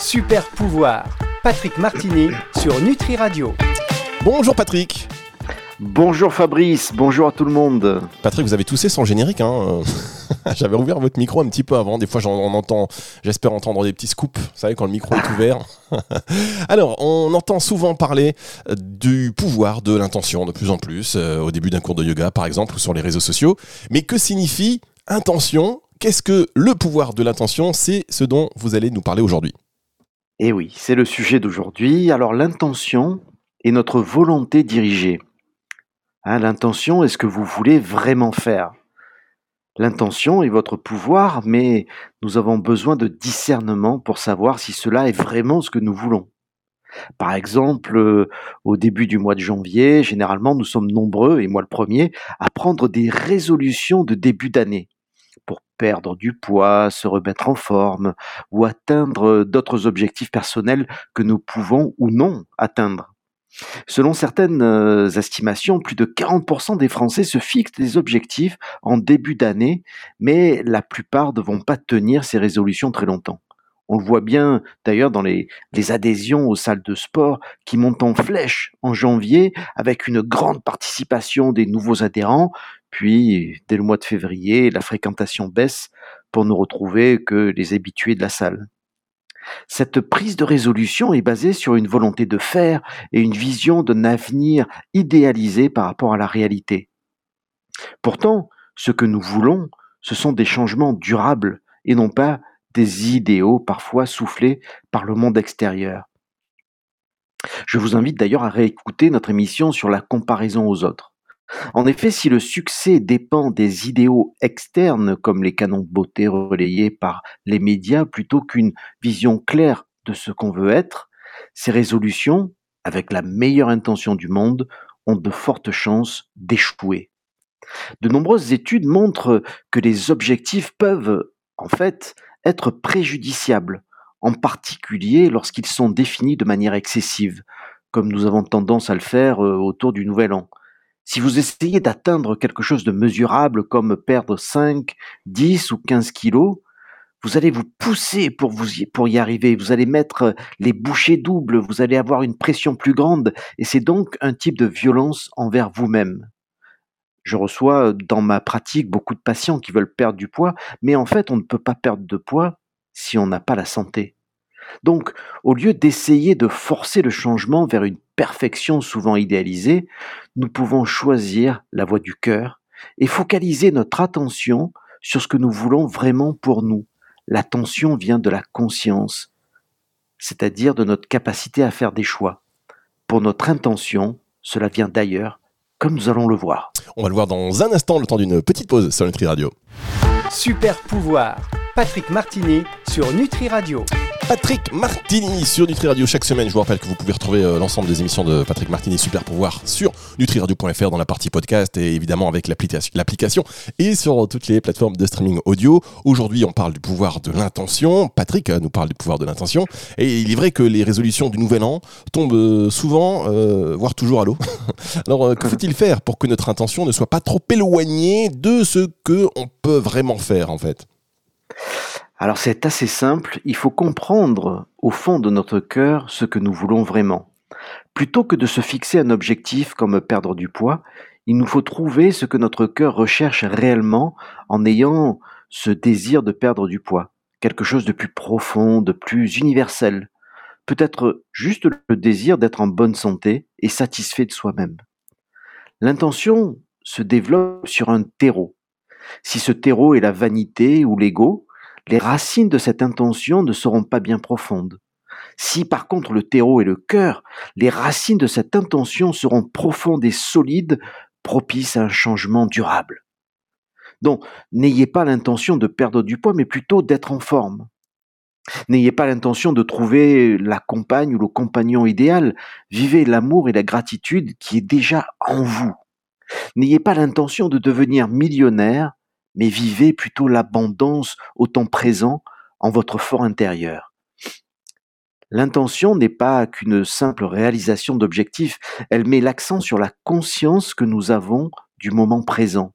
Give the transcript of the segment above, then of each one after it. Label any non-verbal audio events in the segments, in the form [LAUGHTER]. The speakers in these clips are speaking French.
Super pouvoir, Patrick Martini sur Nutri Radio. Bonjour Patrick. Bonjour Fabrice, bonjour à tout le monde. Patrick, vous avez toussé sans générique. Hein [LAUGHS] J'avais ouvert votre micro un petit peu avant. Des fois, j'en j'espère entendre des petits scoops. Vous savez, quand le micro est ouvert. [LAUGHS] Alors, on entend souvent parler du pouvoir de l'intention de plus en plus, euh, au début d'un cours de yoga, par exemple, ou sur les réseaux sociaux. Mais que signifie intention? Qu'est-ce que le pouvoir de l'intention? C'est ce dont vous allez nous parler aujourd'hui. Eh oui, c'est le sujet d'aujourd'hui. Alors, l'intention est notre volonté dirigée. Hein, l'intention est ce que vous voulez vraiment faire? L'intention est votre pouvoir, mais nous avons besoin de discernement pour savoir si cela est vraiment ce que nous voulons. Par exemple, euh, au début du mois de janvier, généralement, nous sommes nombreux, et moi le premier, à prendre des résolutions de début d'année pour perdre du poids, se remettre en forme ou atteindre d'autres objectifs personnels que nous pouvons ou non atteindre. Selon certaines euh, estimations, plus de 40% des Français se fixent des objectifs en début d'année, mais la plupart ne vont pas tenir ces résolutions très longtemps. On le voit bien d'ailleurs dans les, adhésions aux salles de sport qui montent en flèche en janvier avec une grande participation des nouveaux adhérents, puis dès le mois de février, la fréquentation baisse pour ne retrouver que les habitués de la salle. Cette prise de résolution est basée sur une volonté de faire et une vision d'un avenir idéalisé par rapport à la réalité. Pourtant, ce que nous voulons, ce sont des changements durables et non pas des idéaux parfois soufflés par le monde extérieur. Je vous invite d'ailleurs à réécouter notre émission sur la comparaison aux autres. En effet, si le succès dépend des idéaux externes comme les canons de beauté relayés par les médias plutôt qu'une vision claire de ce qu'on veut être, ces résolutions, avec la meilleure intention du monde, ont de fortes chances d'échouer. De nombreuses études montrent que les objectifs peuvent, en fait, être préjudiciables, en particulier lorsqu'ils sont définis de manière excessive, comme nous avons tendance à le faire euh, autour du Nouvel An. Si vous essayez d'atteindre quelque chose de mesurable comme perdre 5, 10 ou 15 kilos, vous allez vous pousser pour, y arriver, vous allez mettre les bouchées doubles, vous allez avoir une pression plus grande, et c'est donc un type de violence envers vous-même. Je reçois dans ma pratique beaucoup de patients qui veulent perdre du poids, mais en fait on ne peut pas perdre de poids si on n'a pas la santé. Donc, au lieu d'essayer de forcer le changement vers une perfection souvent idéalisée, nous pouvons choisir la voie du cœur et focaliser notre attention sur ce que nous voulons vraiment pour nous. L'attention vient de la conscience, c'est-à-dire de notre capacité à faire des choix. Pour notre intention, cela vient d'ailleurs, comme nous allons le voir. On va le voir dans un instant, le temps d'une petite pause sur Nutri Radio. Super pouvoir, Patrick Martini sur Nutri Radio. Patrick Martini sur Nutri Radio chaque semaine. Je vous rappelle que vous pouvez retrouver euh, l'ensemble des émissions de Patrick Martini Super Pouvoir sur nutriradio.fr dans la partie podcast et évidemment avec l'application et sur toutes les plateformes de streaming audio. Aujourd'hui, on parle du pouvoir de l'intention. Patrick euh, nous parle du pouvoir de l'intention et il est vrai que les résolutions du nouvel an tombent euh, souvent, voire toujours à l'eau. [LAUGHS] Alors, que faut-il faire pour que notre intention ne soit pas trop éloignée de ce que on peut vraiment faire en fait? Alors c'est assez simple, il faut comprendre au fond de notre cœur ce que nous voulons vraiment. Plutôt que de se fixer un objectif comme perdre du poids, il nous faut trouver ce que notre cœur recherche réellement en ayant ce désir de perdre du poids, quelque chose de plus profond, de plus universel, peut-être juste le désir d'être en bonne santé et satisfait de soi-même. L'intention se développe sur un terreau. Si ce terreau est la vanité ou l'ego, les racines de cette intention ne seront pas bien profondes. Si par contre le terreau est le cœur, les racines de cette intention seront profondes et solides, propices à un changement durable. Donc, n'ayez pas l'intention de perdre du poids, mais plutôt d'être en forme. N'ayez pas l'intention de trouver la compagne ou le compagnon idéal. Vivez l'amour et la gratitude qui est déjà en vous. N'ayez pas l'intention de devenir millionnaire, mais vivez plutôt l'abondance au temps présent en votre fort intérieur. L'intention n'est pas qu'une simple réalisation d'objectifs, elle met l'accent sur la conscience que nous avons du moment présent.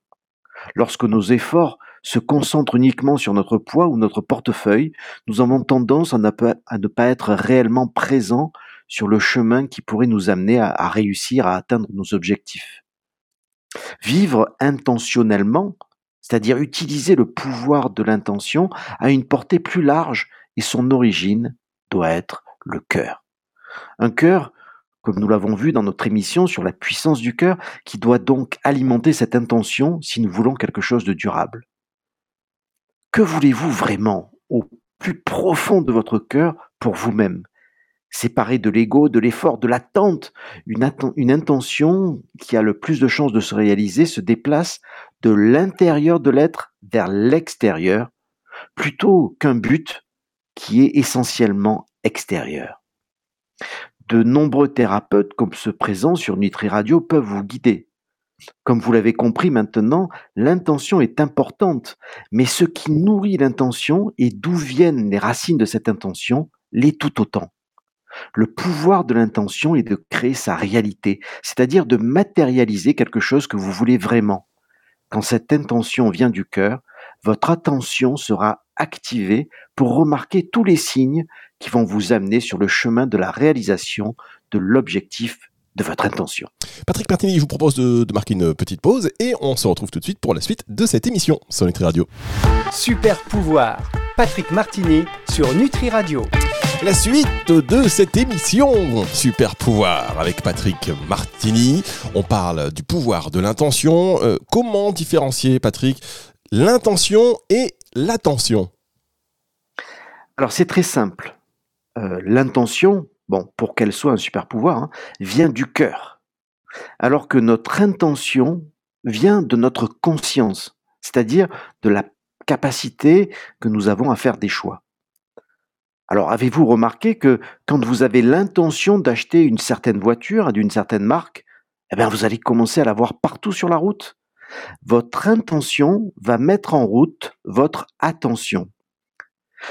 Lorsque nos efforts se concentre uniquement sur notre poids ou notre portefeuille, nous avons tendance à ne pas, être réellement présents sur le chemin qui pourrait nous amener à réussir à atteindre nos objectifs. Vivre intentionnellement, c'est-à-dire utiliser le pouvoir de l'intention, a une portée plus large et son origine doit être le cœur. Un cœur, comme nous l'avons vu dans notre émission sur la puissance du cœur, qui doit donc alimenter cette intention si nous voulons quelque chose de durable. Que voulez-vous vraiment au plus profond de votre cœur pour vous-même? Séparé de l'ego, de l'effort, de l'attente. Une, intention qui a le plus de chances de se réaliser se déplace de l'intérieur de l'être vers l'extérieur, plutôt qu'un but qui est essentiellement extérieur. De nombreux thérapeutes comme ceux présents sur Nutri Radio peuvent vous guider. Comme vous l'avez compris maintenant, l'intention est importante, mais ce qui nourrit l'intention et d'où viennent les racines de cette intention l'est tout autant. Le pouvoir de l'intention est de créer sa réalité, c'est-à-dire de matérialiser quelque chose que vous voulez vraiment. Quand cette intention vient du cœur, votre attention sera activée pour remarquer tous les signes qui vont vous amener sur le chemin de la réalisation de l'objectif de votre intention. Patrick Martini, je vous propose de, marquer une petite pause et on se retrouve tout de suite pour la suite de cette émission sur Nutri Radio. Super pouvoir, Patrick Martini sur Nutri Radio. La suite de cette émission Super pouvoir avec Patrick Martini. On parle du pouvoir de l'intention. Euh, comment différencier, Patrick, l'intention et l'attention? Alors c'est très simple. Euh, l'intention, bon, pour qu'elle soit un super pouvoir, hein, vient du cœur. Alors que notre intention vient de notre conscience, c'est-à-dire de la capacité que nous avons à faire des choix. Alors avez-vous remarqué que quand vous avez l'intention d'acheter une certaine voiture d'une certaine marque, eh bien vous allez commencer à la voir partout sur la route? Votre intention va mettre en route votre attention.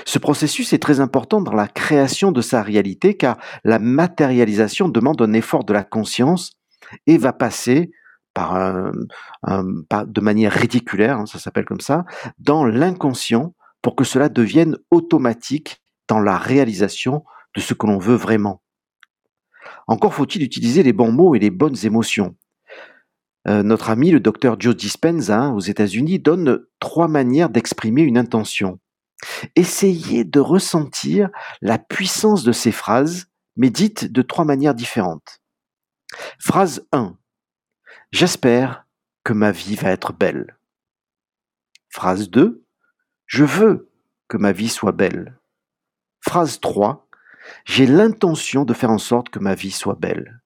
Ce processus est très important dans la création de sa réalité car la matérialisation demande un effort de la conscience et va passer par de manière ridiculaire, hein, ça s'appelle comme ça, dans l'inconscient pour que cela devienne automatique dans la réalisation de ce que l'on veut vraiment. Encore faut-il utiliser les bons mots et les bonnes émotions. Euh, notre ami le docteur Joe Dispenza hein, aux États-Unis donne trois manières d'exprimer une intention. Essayez de ressentir la puissance de ces phrases, mais dites de trois manières différentes. Phrase 1. J'espère que ma vie va être belle. Phrase 2. Je veux que ma vie soit belle. Phrase 3. J'ai l'intention de faire en sorte que ma vie soit belle.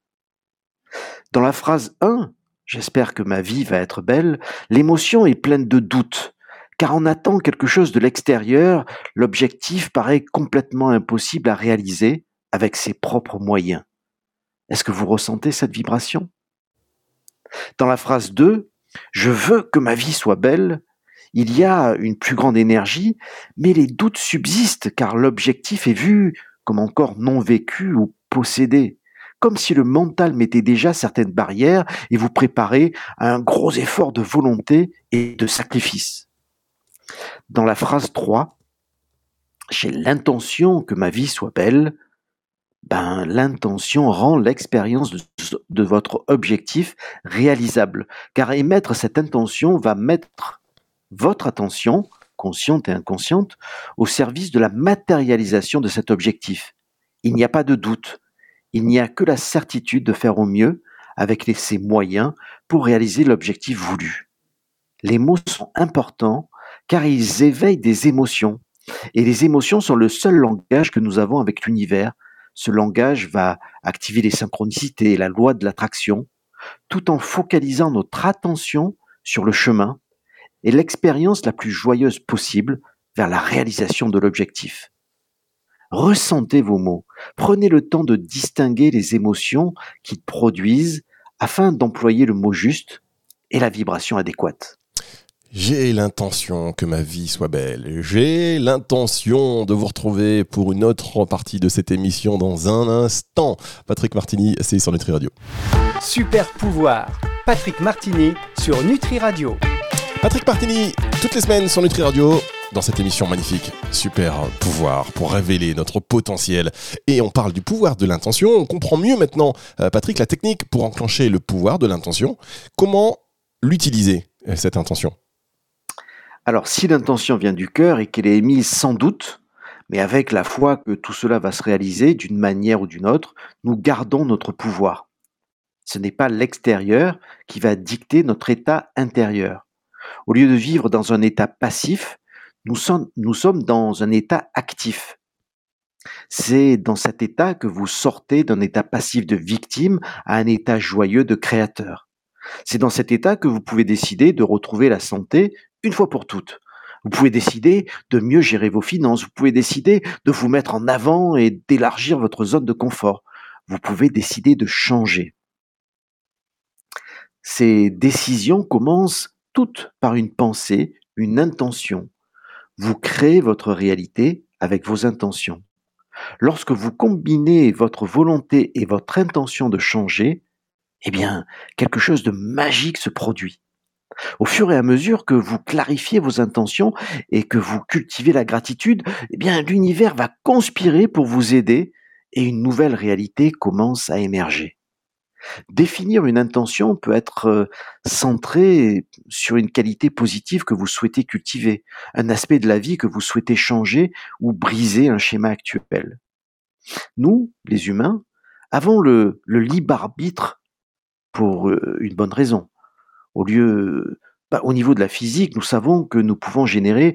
Dans la phrase 1, j'espère que ma vie va être belle, l'émotion est pleine de doutes, car on attend quelque chose de l'extérieur, l'objectif paraît complètement impossible à réaliser avec ses propres moyens. Est-ce que vous ressentez cette vibration? Dans la phrase 2, je veux que ma vie soit belle, il y a une plus grande énergie, mais les doutes subsistent car l'objectif est vu comme encore non vécu ou possédé, comme si le mental mettait déjà certaines barrières et vous préparait à un gros effort de volonté et de sacrifice. Dans la phrase 3, j'ai l'intention que ma vie soit belle, ben, l'intention rend l'expérience de, de, votre objectif réalisable, car émettre cette intention va mettre votre attention, consciente et inconsciente, au service de la matérialisation de cet objectif. Il n'y a pas de doute, il n'y a que la certitude de faire au mieux avec ces moyens pour réaliser l'objectif voulu. Les mots sont importants car ils éveillent des émotions. Et les émotions sont le seul langage que nous avons avec l'univers. Ce langage va activer les synchronicités et la loi de l'attraction, tout en focalisant notre attention sur le chemin et l'expérience la plus joyeuse possible vers la réalisation de l'objectif. Ressentez vos mots, prenez le temps de distinguer les émotions qu'ils produisent afin d'employer le mot juste et la vibration adéquate. J'ai l'intention que ma vie soit belle. J'ai l'intention de vous retrouver pour une autre partie de cette émission dans un instant. Patrick Martini, c'est sur Nutri Radio. Super pouvoir. Patrick Martini sur Nutri Radio. Patrick Martini Toutes les semaines sur Nutri Radio, dans cette émission magnifique, super pouvoir pour révéler notre potentiel. Et on parle du pouvoir de l'intention. On comprend mieux maintenant, euh, Patrick, la technique pour enclencher le pouvoir de l'intention. Comment l'utiliser, euh, cette intention? Alors, si l'intention vient du cœur et qu'elle est émise sans doute, mais avec la foi que tout cela va se réaliser d'une manière ou d'une autre, nous gardons notre pouvoir. Ce n'est pas l'extérieur qui va dicter notre état intérieur. Au lieu de vivre dans un état passif, nous sommes, dans un état actif. C'est dans cet état que vous sortez d'un état passif de victime à un état joyeux de créateur. C'est dans cet état que vous pouvez décider de retrouver la santé une fois pour toutes. Vous pouvez décider de mieux gérer vos finances, vous pouvez décider de vous mettre en avant et d'élargir votre zone de confort. Vous pouvez décider de changer. Ces décisions commencent par une pensée, une intention. Vous créez votre réalité avec vos intentions. Lorsque vous combinez votre volonté et votre intention de changer, eh bien, quelque chose de magique se produit. Au fur et à mesure que vous clarifiez vos intentions et que vous cultivez la gratitude, eh bien, l'univers va conspirer pour vous aider et une nouvelle réalité commence à émerger. Définir une intention peut être euh, centré sur une qualité positive que vous souhaitez cultiver, un aspect de la vie que vous souhaitez changer ou briser un schéma actuel. Nous, les humains, avons le, libre arbitre pour euh, une bonne raison. Au lieu, bah, au niveau de la physique, nous savons que nous pouvons générer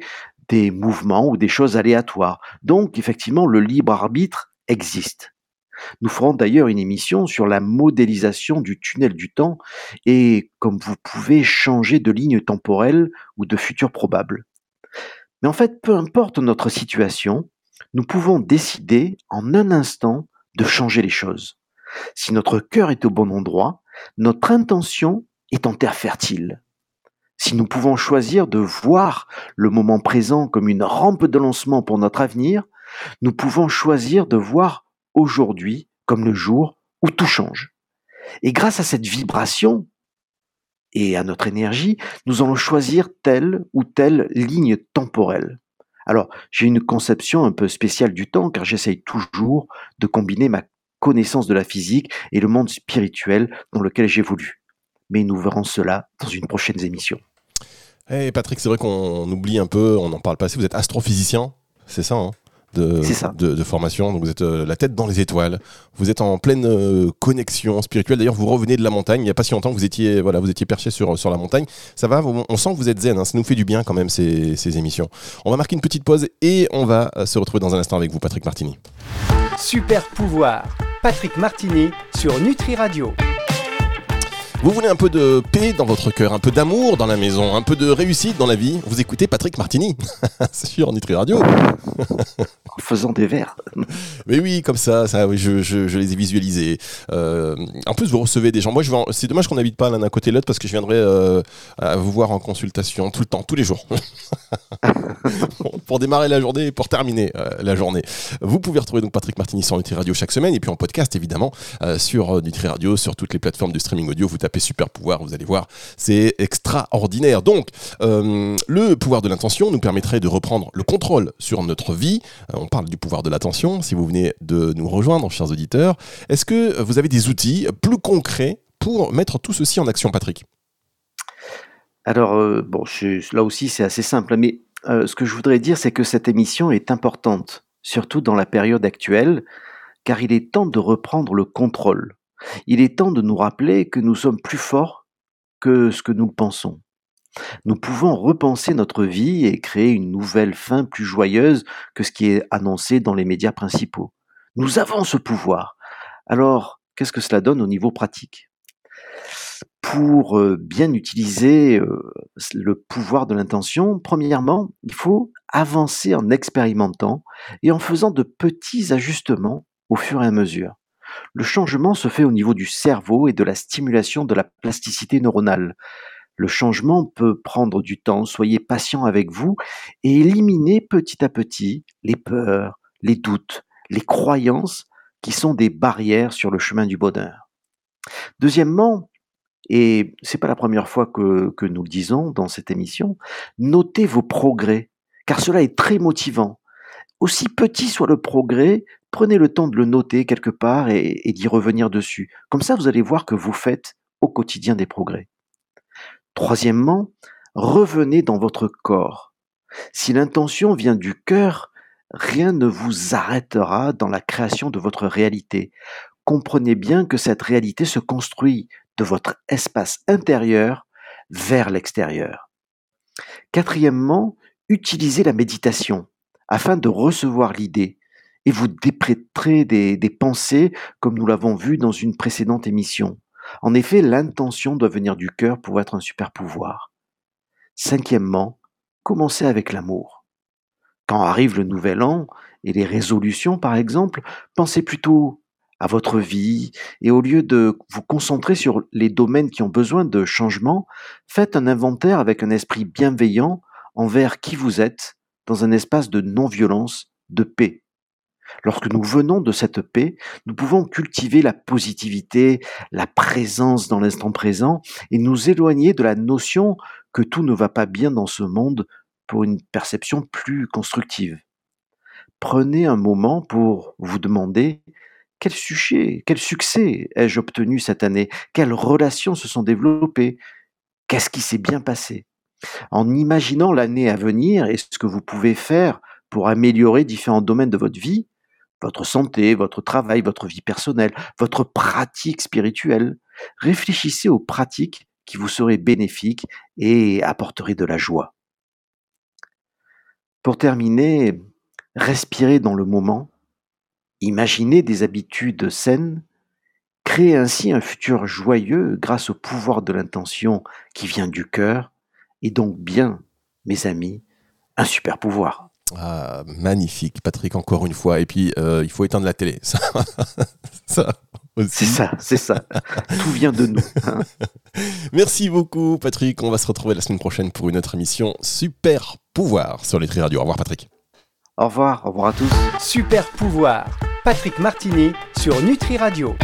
des mouvements ou des choses aléatoires. Donc, effectivement, le libre arbitre existe. Nous ferons d'ailleurs une émission sur la modélisation du tunnel du temps et comme vous pouvez changer de ligne temporelle ou de futur probable. Mais en fait, peu importe notre situation, nous pouvons décider en un instant de changer les choses. Si notre cœur est au bon endroit, notre intention est en terre fertile. Si nous pouvons choisir de voir le moment présent comme une rampe de lancement pour notre avenir, nous pouvons choisir de voir aujourd'hui comme le jour où tout change. Et grâce à cette vibration et à notre énergie, nous allons choisir telle ou telle ligne temporelle. Alors, j'ai une conception un peu spéciale du temps car j'essaye toujours de combiner ma connaissance de la physique et le monde spirituel dans lequel j'évolue. Mais nous verrons cela dans une prochaine émission. Hey Patrick, c'est vrai qu'on oublie un peu, on n'en parle pas assez, vous êtes astrophysicien, c'est ça hein? De, de, formation. Donc vous êtes euh, la tête dans les étoiles. Vous êtes en pleine euh, connexion spirituelle. D'ailleurs, vous revenez de la montagne. Il n'y a pas si longtemps que vous étiez, voilà, vous étiez perché sur, sur la montagne. Ça va On sent que vous êtes zen. Hein. Ça nous fait du bien quand même ces, ces émissions. On va marquer une petite pause et on va euh, se retrouver dans un instant avec vous, Patrick Martini. Super pouvoir. Patrick Martini sur Nutri Radio. Vous voulez un peu de paix dans votre cœur, un peu d'amour dans la maison, un peu de réussite dans la vie? Vous écoutez Patrick Martini [LAUGHS] sur Nutri Radio. [LAUGHS] en faisant des vers. [LAUGHS] Mais oui, comme ça, ça je, je, les ai visualisés. Euh, en plus, vous recevez des gens. Moi, je c'est dommage qu'on n'habite pas l'un à côté de l'autre parce que je viendrai euh, vous voir en consultation tout le temps, tous les jours. [LAUGHS] pour démarrer la journée et pour terminer euh, la journée. Vous pouvez retrouver donc Patrick Martini sur Nutri Radio chaque semaine et puis en podcast évidemment sur Nutri Radio, sur toutes les plateformes de streaming audio. Vous tapez super pouvoir, vous allez voir, c'est extraordinaire. Donc, le pouvoir de l'intention nous permettrait de reprendre le contrôle sur notre vie. On parle du pouvoir de l'attention, si vous venez de nous rejoindre, chers auditeurs. Est-ce que vous avez des outils plus concrets pour mettre tout ceci en action, Patrick? Alors, euh, bon, là aussi, c'est assez simple, mais ce que je voudrais dire, c'est que cette émission est importante, surtout dans la période actuelle, car il est temps de reprendre le contrôle. Il est temps de nous rappeler que nous sommes plus forts que ce que nous pensons. Nous pouvons repenser notre vie et créer une nouvelle fin plus joyeuse que ce qui est annoncé dans les médias principaux. Nous avons ce pouvoir. Alors, qu'est-ce que cela donne au niveau pratique? Pour euh, bien utiliser euh, le pouvoir de l'intention, premièrement, il faut avancer en expérimentant et en faisant de petits ajustements au fur et à mesure. Le changement se fait au niveau du cerveau et de la stimulation de la plasticité neuronale. Le changement peut prendre du temps, soyez patient avec vous et éliminez petit à petit les peurs, les doutes, les croyances qui sont des barrières sur le chemin du bonheur. Deuxièmement, et c'est pas la première fois que, nous le disons dans cette émission, notez vos progrès, car cela est très motivant. Aussi petit soit le progrès, prenez le temps de le noter quelque part et d'y revenir dessus. Comme ça, vous allez voir que vous faites au quotidien des progrès. Troisièmement, revenez dans votre corps. Si l'intention vient du cœur, rien ne vous arrêtera dans la création de votre réalité. Comprenez bien que cette réalité se construit de votre espace intérieur vers l'extérieur. Quatrièmement, utilisez la méditation afin de recevoir l'idée et vous déprêterez des, des pensées comme nous l'avons vu dans une précédente émission. En effet, l'intention doit venir du cœur pour être un super pouvoir. Cinquièmement, commencez avec l'amour. Quand arrive le nouvel an et les résolutions par exemple, pensez plutôt à votre vie et au lieu de vous concentrer sur les domaines qui ont besoin de changement, faites un inventaire avec un esprit bienveillant envers qui vous êtes dans un espace de non-violence, de paix. Lorsque nous venons de cette paix, nous pouvons cultiver la positivité, la présence dans l'instant présent et nous éloigner de la notion que tout ne va pas bien dans ce monde pour une perception plus constructive. Prenez un moment pour vous demander quel sujet, quel succès ai-je obtenu cette année? Quelles relations se sont développées? Qu'est-ce qui s'est bien passé? En imaginant l'année à venir et ce que vous pouvez faire pour améliorer différents domaines de votre vie, votre santé, votre travail, votre vie personnelle, votre pratique spirituelle, réfléchissez aux pratiques qui vous seraient bénéfiques et apporteraient de la joie. Pour terminer, respirez dans le moment Imaginez des habitudes saines, créez ainsi un futur joyeux grâce au pouvoir de l'intention qui vient du cœur, et donc bien, mes amis, un super pouvoir. Ah, magnifique, Patrick, encore une fois. Et puis, euh, il faut éteindre la télé. [LAUGHS] Ça, ça C'est ça, c'est ça. Tout vient de nous. Hein. [LAUGHS] Merci beaucoup, Patrick. On va se retrouver la semaine prochaine pour une autre émission Super Pouvoir sur les Tri Radio. Au revoir, Patrick. Au revoir, au revoir à tous. Super pouvoir, Patrick Martini sur Nutri Radio.